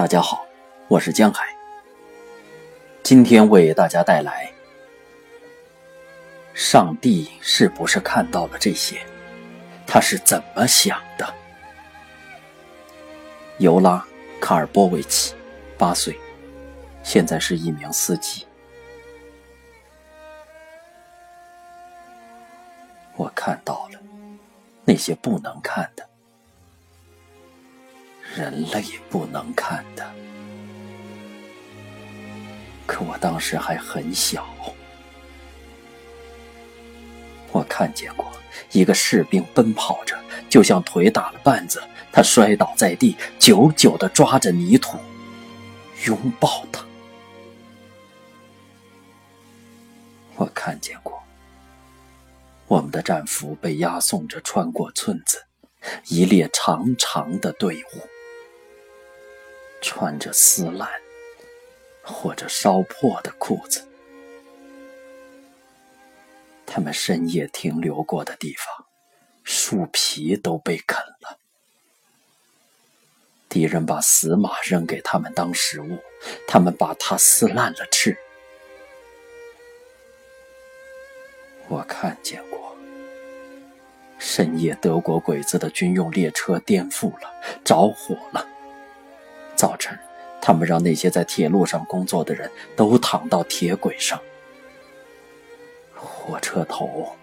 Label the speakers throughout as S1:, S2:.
S1: 大家好，我是江海。今天为大家带来：上帝是不是看到了这些？他是怎么想的？尤拉·卡尔波维奇，八岁，现在是一名司机。我看到了那些不能看的。人类不能看的，可我当时还很小。我看见过一个士兵奔跑着，就像腿打了绊子，他摔倒在地，久久的抓着泥土，拥抱他。我看见过我们的战俘被押送着穿过村子，一列长长的队伍。穿着撕烂或者烧破的裤子，他们深夜停留过的地方，树皮都被啃了。敌人把死马扔给他们当食物，他们把它撕烂了吃。我看见过深夜德国鬼子的军用列车颠覆了，着火了。早晨，他们让那些在铁路上工作的人都躺到铁轨上，火车头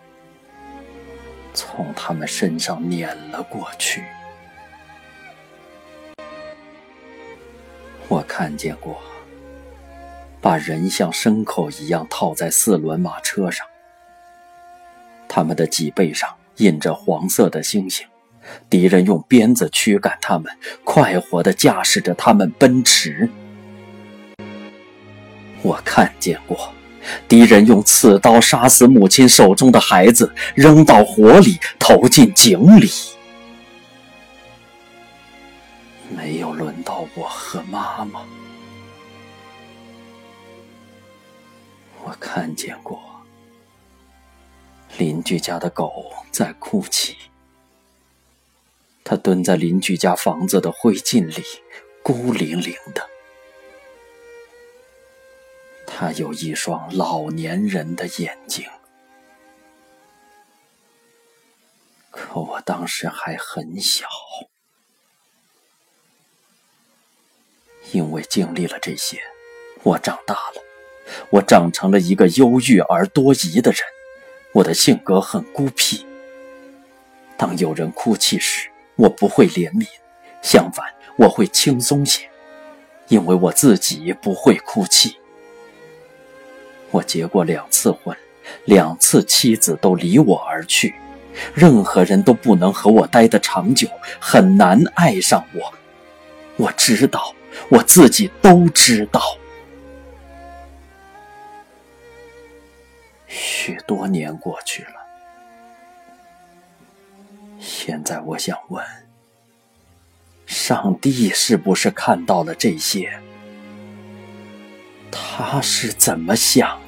S1: 从他们身上碾了过去。我看见过把人像牲口一样套在四轮马车上，他们的脊背上印着黄色的星星。敌人用鞭子驱赶他们，快活地驾驶着他们奔驰。我看见过敌人用刺刀杀死母亲手中的孩子，扔到火里，投进井里。没有轮到我和妈妈。我看见过邻居家的狗在哭泣。他蹲在邻居家房子的灰烬里，孤零零的。他有一双老年人的眼睛，可我当时还很小，因为经历了这些，我长大了，我长成了一个忧郁而多疑的人。我的性格很孤僻，当有人哭泣时。我不会怜悯，相反，我会轻松些，因为我自己不会哭泣。我结过两次婚，两次妻子都离我而去，任何人都不能和我待得长久，很难爱上我。我知道，我自己都知道。许多年过去了。现在我想问：上帝是不是看到了这些？他是怎么想